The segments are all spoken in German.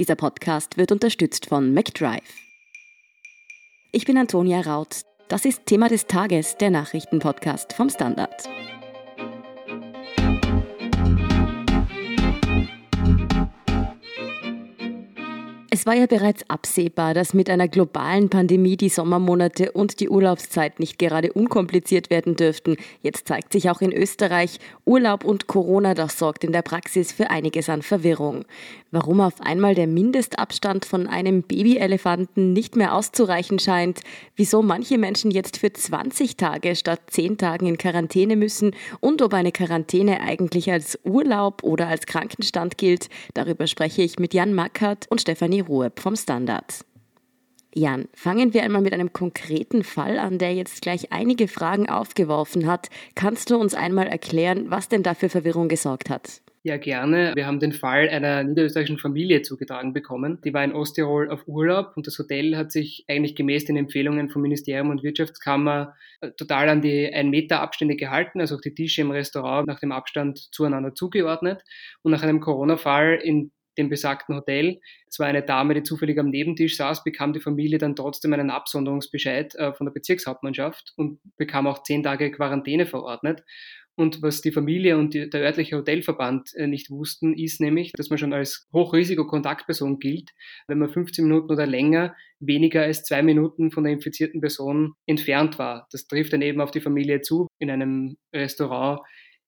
Dieser Podcast wird unterstützt von McDrive. Ich bin Antonia Raut. Das ist Thema des Tages, der Nachrichtenpodcast vom Standard. Es war ja bereits absehbar, dass mit einer globalen Pandemie die Sommermonate und die Urlaubszeit nicht gerade unkompliziert werden dürften. Jetzt zeigt sich auch in Österreich, Urlaub und Corona, das sorgt in der Praxis für einiges an Verwirrung. Warum auf einmal der Mindestabstand von einem Babyelefanten nicht mehr auszureichen scheint, wieso manche Menschen jetzt für 20 Tage statt 10 Tagen in Quarantäne müssen und ob eine Quarantäne eigentlich als Urlaub oder als Krankenstand gilt, darüber spreche ich mit Jan Mackert und Stefanie Ruhe vom Standard. Jan, fangen wir einmal mit einem konkreten Fall an, der jetzt gleich einige Fragen aufgeworfen hat. Kannst du uns einmal erklären, was denn da für Verwirrung gesorgt hat? Ja, gerne. Wir haben den Fall einer niederösterreichischen Familie zugetragen bekommen. Die war in Osttirol auf Urlaub und das Hotel hat sich eigentlich gemäß den Empfehlungen vom Ministerium und Wirtschaftskammer äh, total an die 1 Meter Abstände gehalten, also auch die Tische im Restaurant nach dem Abstand zueinander zugeordnet. Und nach einem Corona-Fall in dem besagten Hotel. Es war eine Dame, die zufällig am Nebentisch saß, bekam die Familie dann trotzdem einen Absonderungsbescheid äh, von der Bezirkshauptmannschaft und bekam auch zehn Tage Quarantäne verordnet. Und was die Familie und die, der örtliche Hotelverband äh, nicht wussten, ist nämlich, dass man schon als Hochrisiko-Kontaktperson gilt, wenn man 15 Minuten oder länger weniger als zwei Minuten von der infizierten Person entfernt war. Das trifft dann eben auf die Familie zu. In einem Restaurant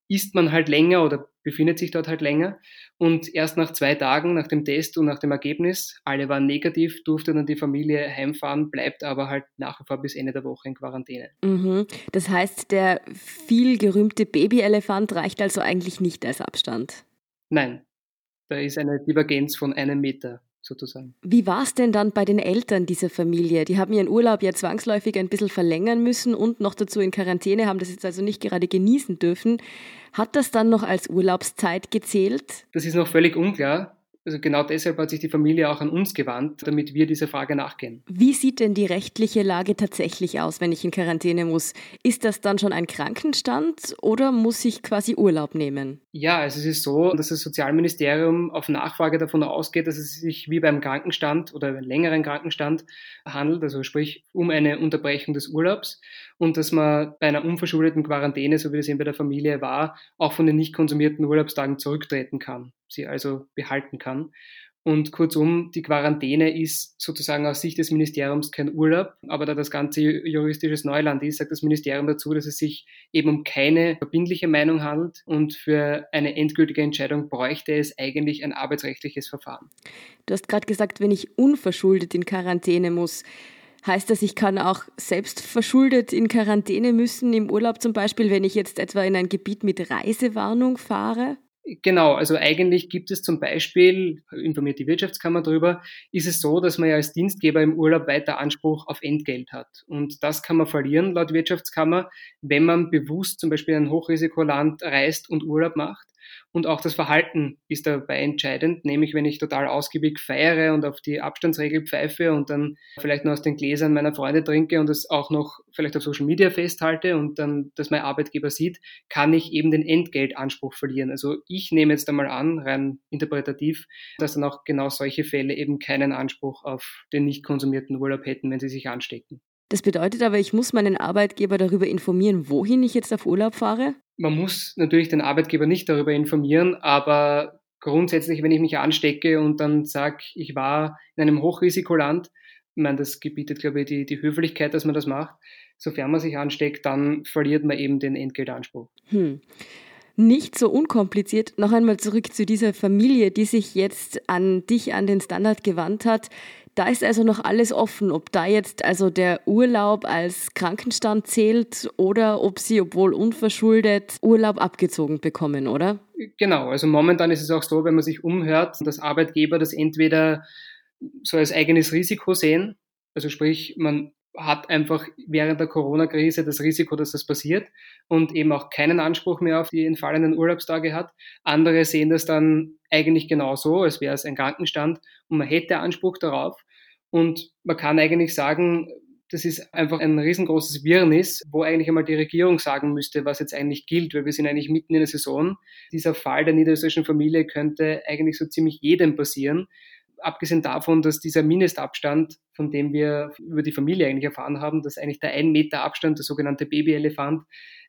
isst man halt länger oder befindet sich dort halt länger. Und erst nach zwei Tagen, nach dem Test und nach dem Ergebnis, alle waren negativ, durfte dann die Familie heimfahren, bleibt aber halt nach wie vor bis Ende der Woche in Quarantäne. Mhm. Das heißt, der viel gerühmte Babyelefant reicht also eigentlich nicht als Abstand? Nein, da ist eine Divergenz von einem Meter sozusagen. Wie war es denn dann bei den Eltern dieser Familie? Die haben ihren Urlaub ja zwangsläufig ein bisschen verlängern müssen und noch dazu in Quarantäne, haben das jetzt also nicht gerade genießen dürfen. Hat das dann noch als Urlaubszeit gezählt? Das ist noch völlig unklar. Also genau deshalb hat sich die Familie auch an uns gewandt, damit wir dieser Frage nachgehen. Wie sieht denn die rechtliche Lage tatsächlich aus, wenn ich in Quarantäne muss? Ist das dann schon ein Krankenstand oder muss ich quasi Urlaub nehmen? Ja, also es ist so, dass das Sozialministerium auf Nachfrage davon ausgeht, dass es sich wie beim Krankenstand oder einem längeren Krankenstand handelt, also sprich um eine Unterbrechung des Urlaubs und dass man bei einer unverschuldeten Quarantäne, so wie das eben bei der Familie war, auch von den nicht konsumierten Urlaubstagen zurücktreten kann sie also behalten kann. Und kurzum, die Quarantäne ist sozusagen aus Sicht des Ministeriums kein Urlaub, aber da das Ganze juristisches Neuland ist, sagt das Ministerium dazu, dass es sich eben um keine verbindliche Meinung handelt und für eine endgültige Entscheidung bräuchte es eigentlich ein arbeitsrechtliches Verfahren. Du hast gerade gesagt, wenn ich unverschuldet in Quarantäne muss, heißt das, ich kann auch selbst verschuldet in Quarantäne müssen, im Urlaub zum Beispiel, wenn ich jetzt etwa in ein Gebiet mit Reisewarnung fahre? Genau, also eigentlich gibt es zum Beispiel, informiert die Wirtschaftskammer darüber, ist es so, dass man ja als Dienstgeber im Urlaub weiter Anspruch auf Entgelt hat. Und das kann man verlieren laut Wirtschaftskammer, wenn man bewusst zum Beispiel in ein Hochrisikoland reist und Urlaub macht. Und auch das Verhalten ist dabei entscheidend, nämlich wenn ich total ausgiebig feiere und auf die Abstandsregel pfeife und dann vielleicht nur aus den Gläsern meiner Freunde trinke und das auch noch vielleicht auf Social Media festhalte und dann das mein Arbeitgeber sieht, kann ich eben den Entgeltanspruch verlieren. Also ich nehme jetzt einmal an, rein interpretativ, dass dann auch genau solche Fälle eben keinen Anspruch auf den nicht konsumierten Urlaub hätten, wenn sie sich anstecken. Das bedeutet aber, ich muss meinen Arbeitgeber darüber informieren, wohin ich jetzt auf Urlaub fahre? Man muss natürlich den Arbeitgeber nicht darüber informieren, aber grundsätzlich, wenn ich mich anstecke und dann sage, ich war in einem Hochrisikoland, ich meine, das gebietet, glaube ich, die, die Höflichkeit, dass man das macht. Sofern man sich ansteckt, dann verliert man eben den Entgeltanspruch. Hm. Nicht so unkompliziert. Noch einmal zurück zu dieser Familie, die sich jetzt an dich, an den Standard gewandt hat. Da ist also noch alles offen, ob da jetzt also der Urlaub als Krankenstand zählt oder ob sie, obwohl unverschuldet, Urlaub abgezogen bekommen, oder? Genau, also momentan ist es auch so, wenn man sich umhört, dass Arbeitgeber das entweder so als eigenes Risiko sehen, also sprich, man hat einfach während der Corona-Krise das Risiko, dass das passiert und eben auch keinen Anspruch mehr auf die entfallenen Urlaubstage hat. Andere sehen das dann eigentlich genauso, als wäre es ein Krankenstand und man hätte Anspruch darauf. Und man kann eigentlich sagen, das ist einfach ein riesengroßes Wirrnis, wo eigentlich einmal die Regierung sagen müsste, was jetzt eigentlich gilt, weil wir sind eigentlich mitten in der Saison. Dieser Fall der niederösterreichischen Familie könnte eigentlich so ziemlich jedem passieren. Abgesehen davon, dass dieser Mindestabstand, von dem wir über die Familie eigentlich erfahren haben, dass eigentlich der ein Meter Abstand, der sogenannte Babyelefant,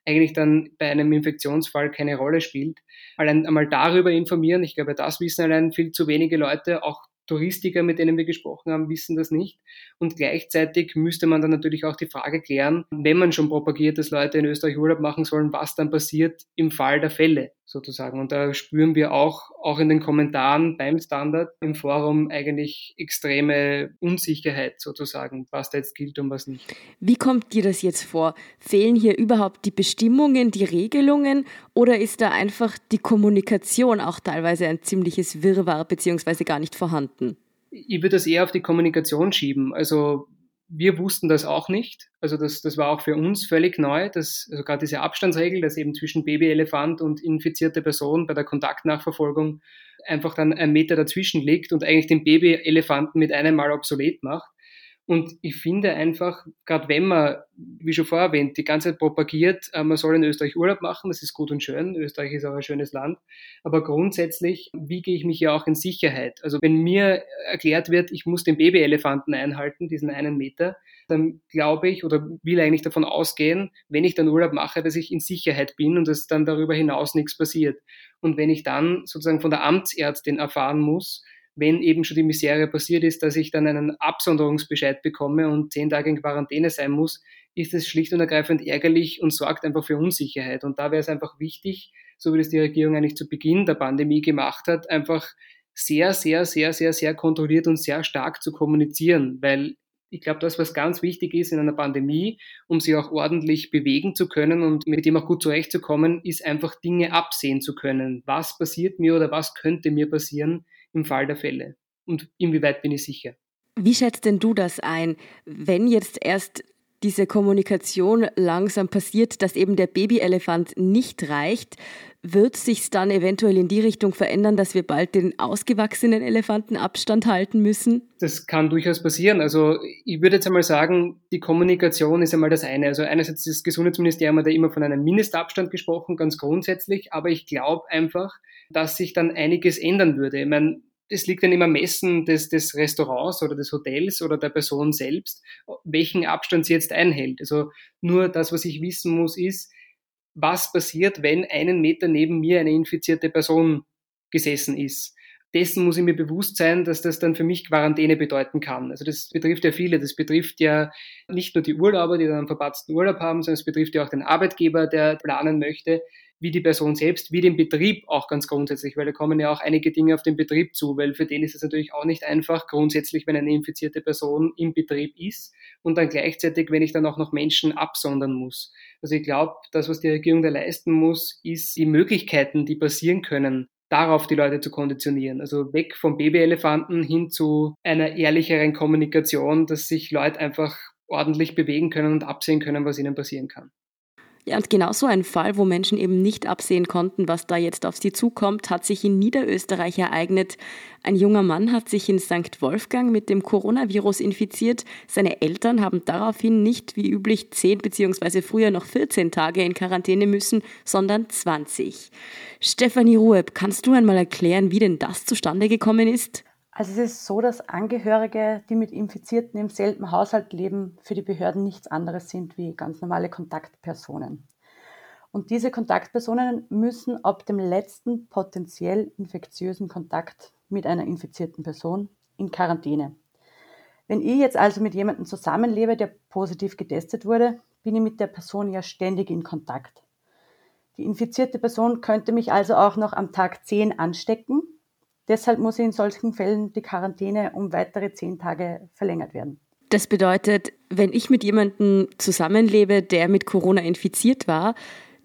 eigentlich dann bei einem Infektionsfall keine Rolle spielt. Allein einmal darüber informieren, ich glaube, das wissen allein viel zu wenige Leute, auch Touristiker, mit denen wir gesprochen haben, wissen das nicht. Und gleichzeitig müsste man dann natürlich auch die Frage klären, wenn man schon propagiert, dass Leute in Österreich Urlaub machen sollen, was dann passiert im Fall der Fälle sozusagen. Und da spüren wir auch, auch in den Kommentaren beim Standard im Forum eigentlich extreme Unsicherheit sozusagen, was da jetzt gilt und was nicht. Wie kommt dir das jetzt vor? Fehlen hier überhaupt die Bestimmungen, die Regelungen oder ist da einfach die Kommunikation auch teilweise ein ziemliches Wirrwarr beziehungsweise gar nicht vorhanden? Ich würde das eher auf die Kommunikation schieben. Also wir wussten das auch nicht. Also das, das war auch für uns völlig neu, dass also gerade diese Abstandsregel, dass eben zwischen Babyelefant und infizierte Person bei der Kontaktnachverfolgung einfach dann ein Meter dazwischen liegt und eigentlich den Babyelefanten mit einem Mal obsolet macht. Und ich finde einfach, gerade wenn man, wie schon vorher erwähnt, die ganze Zeit propagiert, äh, man soll in Österreich Urlaub machen, das ist gut und schön, Österreich ist auch ein schönes Land, aber grundsätzlich wiege ich mich ja auch in Sicherheit. Also wenn mir erklärt wird, ich muss den Babyelefanten einhalten, diesen einen Meter, dann glaube ich oder will eigentlich davon ausgehen, wenn ich dann Urlaub mache, dass ich in Sicherheit bin und dass dann darüber hinaus nichts passiert. Und wenn ich dann sozusagen von der Amtsärztin erfahren muss, wenn eben schon die Misere passiert ist, dass ich dann einen Absonderungsbescheid bekomme und zehn Tage in Quarantäne sein muss, ist es schlicht und ergreifend ärgerlich und sorgt einfach für Unsicherheit. Und da wäre es einfach wichtig, so wie das die Regierung eigentlich zu Beginn der Pandemie gemacht hat, einfach sehr, sehr, sehr, sehr, sehr kontrolliert und sehr stark zu kommunizieren, weil ich glaube, das, was ganz wichtig ist in einer Pandemie, um sich auch ordentlich bewegen zu können und mit dem auch gut zurechtzukommen, ist einfach Dinge absehen zu können. Was passiert mir oder was könnte mir passieren, im Fall der Fälle. Und inwieweit bin ich sicher? Wie schätzt denn du das ein, wenn jetzt erst diese Kommunikation langsam passiert, dass eben der Babyelefant nicht reicht, wird sich dann eventuell in die Richtung verändern, dass wir bald den ausgewachsenen Elefanten Abstand halten müssen? Das kann durchaus passieren. Also ich würde jetzt einmal sagen, die Kommunikation ist einmal das eine. Also einerseits das Gesundheitsministerium hat ja immer von einem Mindestabstand gesprochen, ganz grundsätzlich, aber ich glaube einfach, dass sich dann einiges ändern würde. Ich meine, das liegt dann im Ermessen des, des Restaurants oder des Hotels oder der Person selbst, welchen Abstand sie jetzt einhält. Also nur das, was ich wissen muss, ist, was passiert, wenn einen Meter neben mir eine infizierte Person gesessen ist. Dessen muss ich mir bewusst sein, dass das dann für mich Quarantäne bedeuten kann. Also das betrifft ja viele. Das betrifft ja nicht nur die Urlauber, die dann einen verpatzten Urlaub haben, sondern es betrifft ja auch den Arbeitgeber, der planen möchte wie die Person selbst, wie den Betrieb auch ganz grundsätzlich, weil da kommen ja auch einige Dinge auf den Betrieb zu, weil für den ist es natürlich auch nicht einfach grundsätzlich, wenn eine infizierte Person im Betrieb ist und dann gleichzeitig, wenn ich dann auch noch Menschen absondern muss. Also ich glaube, das, was die Regierung da leisten muss, ist die Möglichkeiten, die passieren können, darauf die Leute zu konditionieren. Also weg vom Babyelefanten hin zu einer ehrlicheren Kommunikation, dass sich Leute einfach ordentlich bewegen können und absehen können, was ihnen passieren kann. Ja, und genau so ein Fall, wo Menschen eben nicht absehen konnten, was da jetzt auf sie zukommt, hat sich in Niederösterreich ereignet. Ein junger Mann hat sich in St. Wolfgang mit dem Coronavirus infiziert. Seine Eltern haben daraufhin nicht wie üblich 10 bzw. früher noch 14 Tage in Quarantäne müssen, sondern 20. Stefanie Rueb, kannst du einmal erklären, wie denn das zustande gekommen ist? Also es ist so, dass Angehörige, die mit Infizierten im selben Haushalt leben, für die Behörden nichts anderes sind wie ganz normale Kontaktpersonen. Und diese Kontaktpersonen müssen ab dem letzten potenziell infektiösen Kontakt mit einer infizierten Person in Quarantäne. Wenn ich jetzt also mit jemandem zusammenlebe, der positiv getestet wurde, bin ich mit der Person ja ständig in Kontakt. Die infizierte Person könnte mich also auch noch am Tag 10 anstecken Deshalb muss in solchen Fällen die Quarantäne um weitere zehn Tage verlängert werden. Das bedeutet, wenn ich mit jemandem zusammenlebe, der mit Corona infiziert war,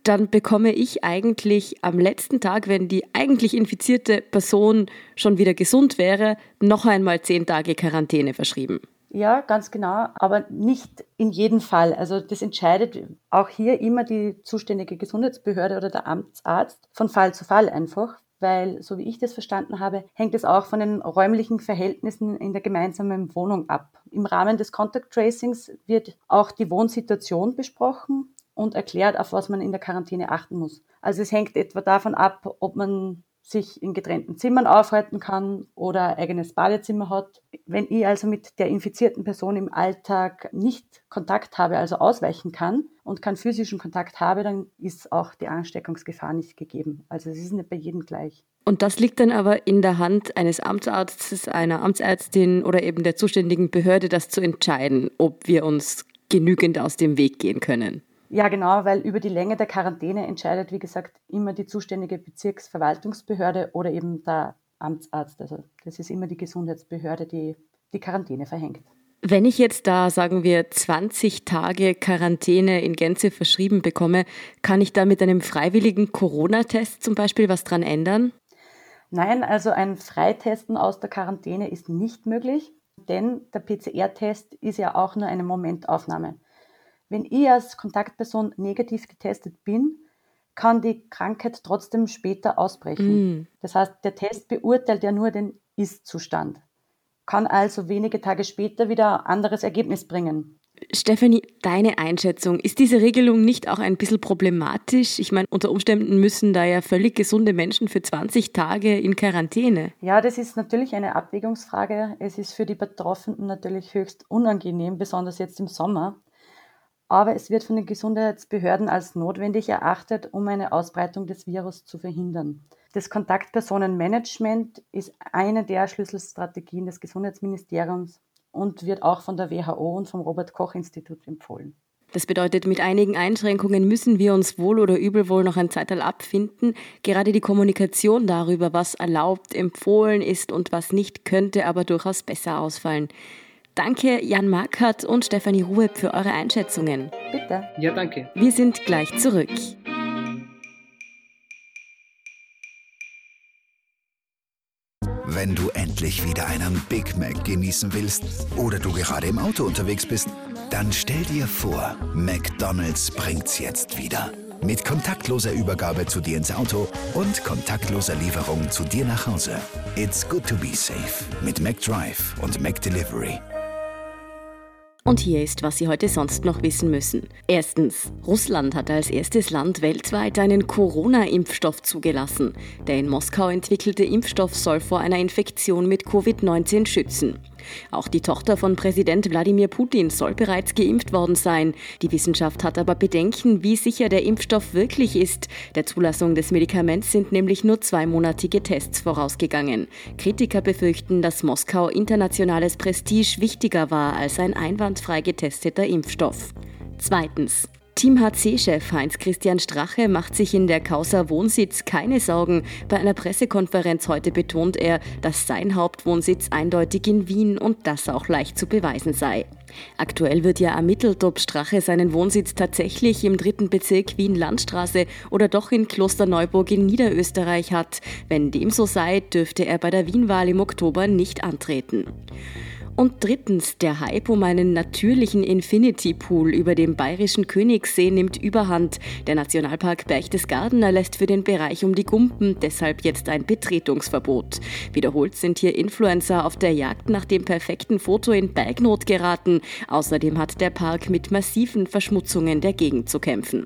dann bekomme ich eigentlich am letzten Tag, wenn die eigentlich infizierte Person schon wieder gesund wäre, noch einmal zehn Tage Quarantäne verschrieben. Ja, ganz genau, aber nicht in jedem Fall. Also das entscheidet auch hier immer die zuständige Gesundheitsbehörde oder der Amtsarzt von Fall zu Fall einfach weil, so wie ich das verstanden habe, hängt es auch von den räumlichen Verhältnissen in der gemeinsamen Wohnung ab. Im Rahmen des Contact Tracings wird auch die Wohnsituation besprochen und erklärt, auf was man in der Quarantäne achten muss. Also es hängt etwa davon ab, ob man sich in getrennten Zimmern aufhalten kann oder eigenes Badezimmer hat. Wenn ich also mit der infizierten Person im Alltag nicht Kontakt habe, also ausweichen kann und keinen physischen Kontakt habe, dann ist auch die Ansteckungsgefahr nicht gegeben. Also es ist nicht bei jedem gleich. Und das liegt dann aber in der Hand eines Amtsarztes, einer Amtsärztin oder eben der zuständigen Behörde, das zu entscheiden, ob wir uns genügend aus dem Weg gehen können. Ja, genau, weil über die Länge der Quarantäne entscheidet, wie gesagt, immer die zuständige Bezirksverwaltungsbehörde oder eben der Amtsarzt. Also das ist immer die Gesundheitsbehörde, die die Quarantäne verhängt. Wenn ich jetzt da, sagen wir, 20 Tage Quarantäne in Gänze verschrieben bekomme, kann ich da mit einem freiwilligen Corona-Test zum Beispiel was dran ändern? Nein, also ein Freitesten aus der Quarantäne ist nicht möglich, denn der PCR-Test ist ja auch nur eine Momentaufnahme. Wenn ich als Kontaktperson negativ getestet bin, kann die Krankheit trotzdem später ausbrechen. Mm. Das heißt, der Test beurteilt ja nur den Ist-Zustand, kann also wenige Tage später wieder ein anderes Ergebnis bringen. Stefanie, deine Einschätzung, ist diese Regelung nicht auch ein bisschen problematisch? Ich meine, unter Umständen müssen da ja völlig gesunde Menschen für 20 Tage in Quarantäne. Ja, das ist natürlich eine Abwägungsfrage. Es ist für die Betroffenen natürlich höchst unangenehm, besonders jetzt im Sommer. Aber es wird von den Gesundheitsbehörden als notwendig erachtet, um eine Ausbreitung des Virus zu verhindern. Das Kontaktpersonenmanagement ist eine der Schlüsselstrategien des Gesundheitsministeriums und wird auch von der WHO und vom Robert Koch Institut empfohlen. Das bedeutet, mit einigen Einschränkungen müssen wir uns wohl oder übel wohl noch ein Zeitalter abfinden. Gerade die Kommunikation darüber, was erlaubt, empfohlen ist und was nicht, könnte aber durchaus besser ausfallen. Danke Jan Markert und Stefanie Ruhe für eure Einschätzungen. Bitte. Ja, danke. Wir sind gleich zurück. Wenn du endlich wieder einen Big Mac genießen willst oder du gerade im Auto unterwegs bist, dann stell dir vor, McDonald's bringt's jetzt wieder. Mit kontaktloser Übergabe zu dir ins Auto und kontaktloser Lieferung zu dir nach Hause. It's good to be safe mit McDrive und McDelivery. Und hier ist, was Sie heute sonst noch wissen müssen. Erstens, Russland hat als erstes Land weltweit einen Corona-Impfstoff zugelassen. Der in Moskau entwickelte Impfstoff soll vor einer Infektion mit Covid-19 schützen. Auch die Tochter von Präsident Wladimir Putin soll bereits geimpft worden sein. Die Wissenschaft hat aber Bedenken, wie sicher der Impfstoff wirklich ist. Der Zulassung des Medikaments sind nämlich nur zweimonatige Tests vorausgegangen. Kritiker befürchten, dass Moskau internationales Prestige wichtiger war als ein einwandfrei getesteter Impfstoff. Zweitens. Team HC-Chef Heinz-Christian Strache macht sich in der Causa Wohnsitz keine Sorgen. Bei einer Pressekonferenz heute betont er, dass sein Hauptwohnsitz eindeutig in Wien und das auch leicht zu beweisen sei. Aktuell wird ja ermittelt, ob Strache seinen Wohnsitz tatsächlich im dritten Bezirk Wien-Landstraße oder doch in Klosterneuburg in Niederösterreich hat. Wenn dem so sei, dürfte er bei der Wienwahl im Oktober nicht antreten. Und drittens, der Hype um einen natürlichen Infinity Pool über dem bayerischen Königssee nimmt überhand. Der Nationalpark Berchtesgaden erlässt für den Bereich um die Gumpen deshalb jetzt ein Betretungsverbot. Wiederholt sind hier Influencer auf der Jagd nach dem perfekten Foto in Bergnot geraten. Außerdem hat der Park mit massiven Verschmutzungen der Gegend zu kämpfen.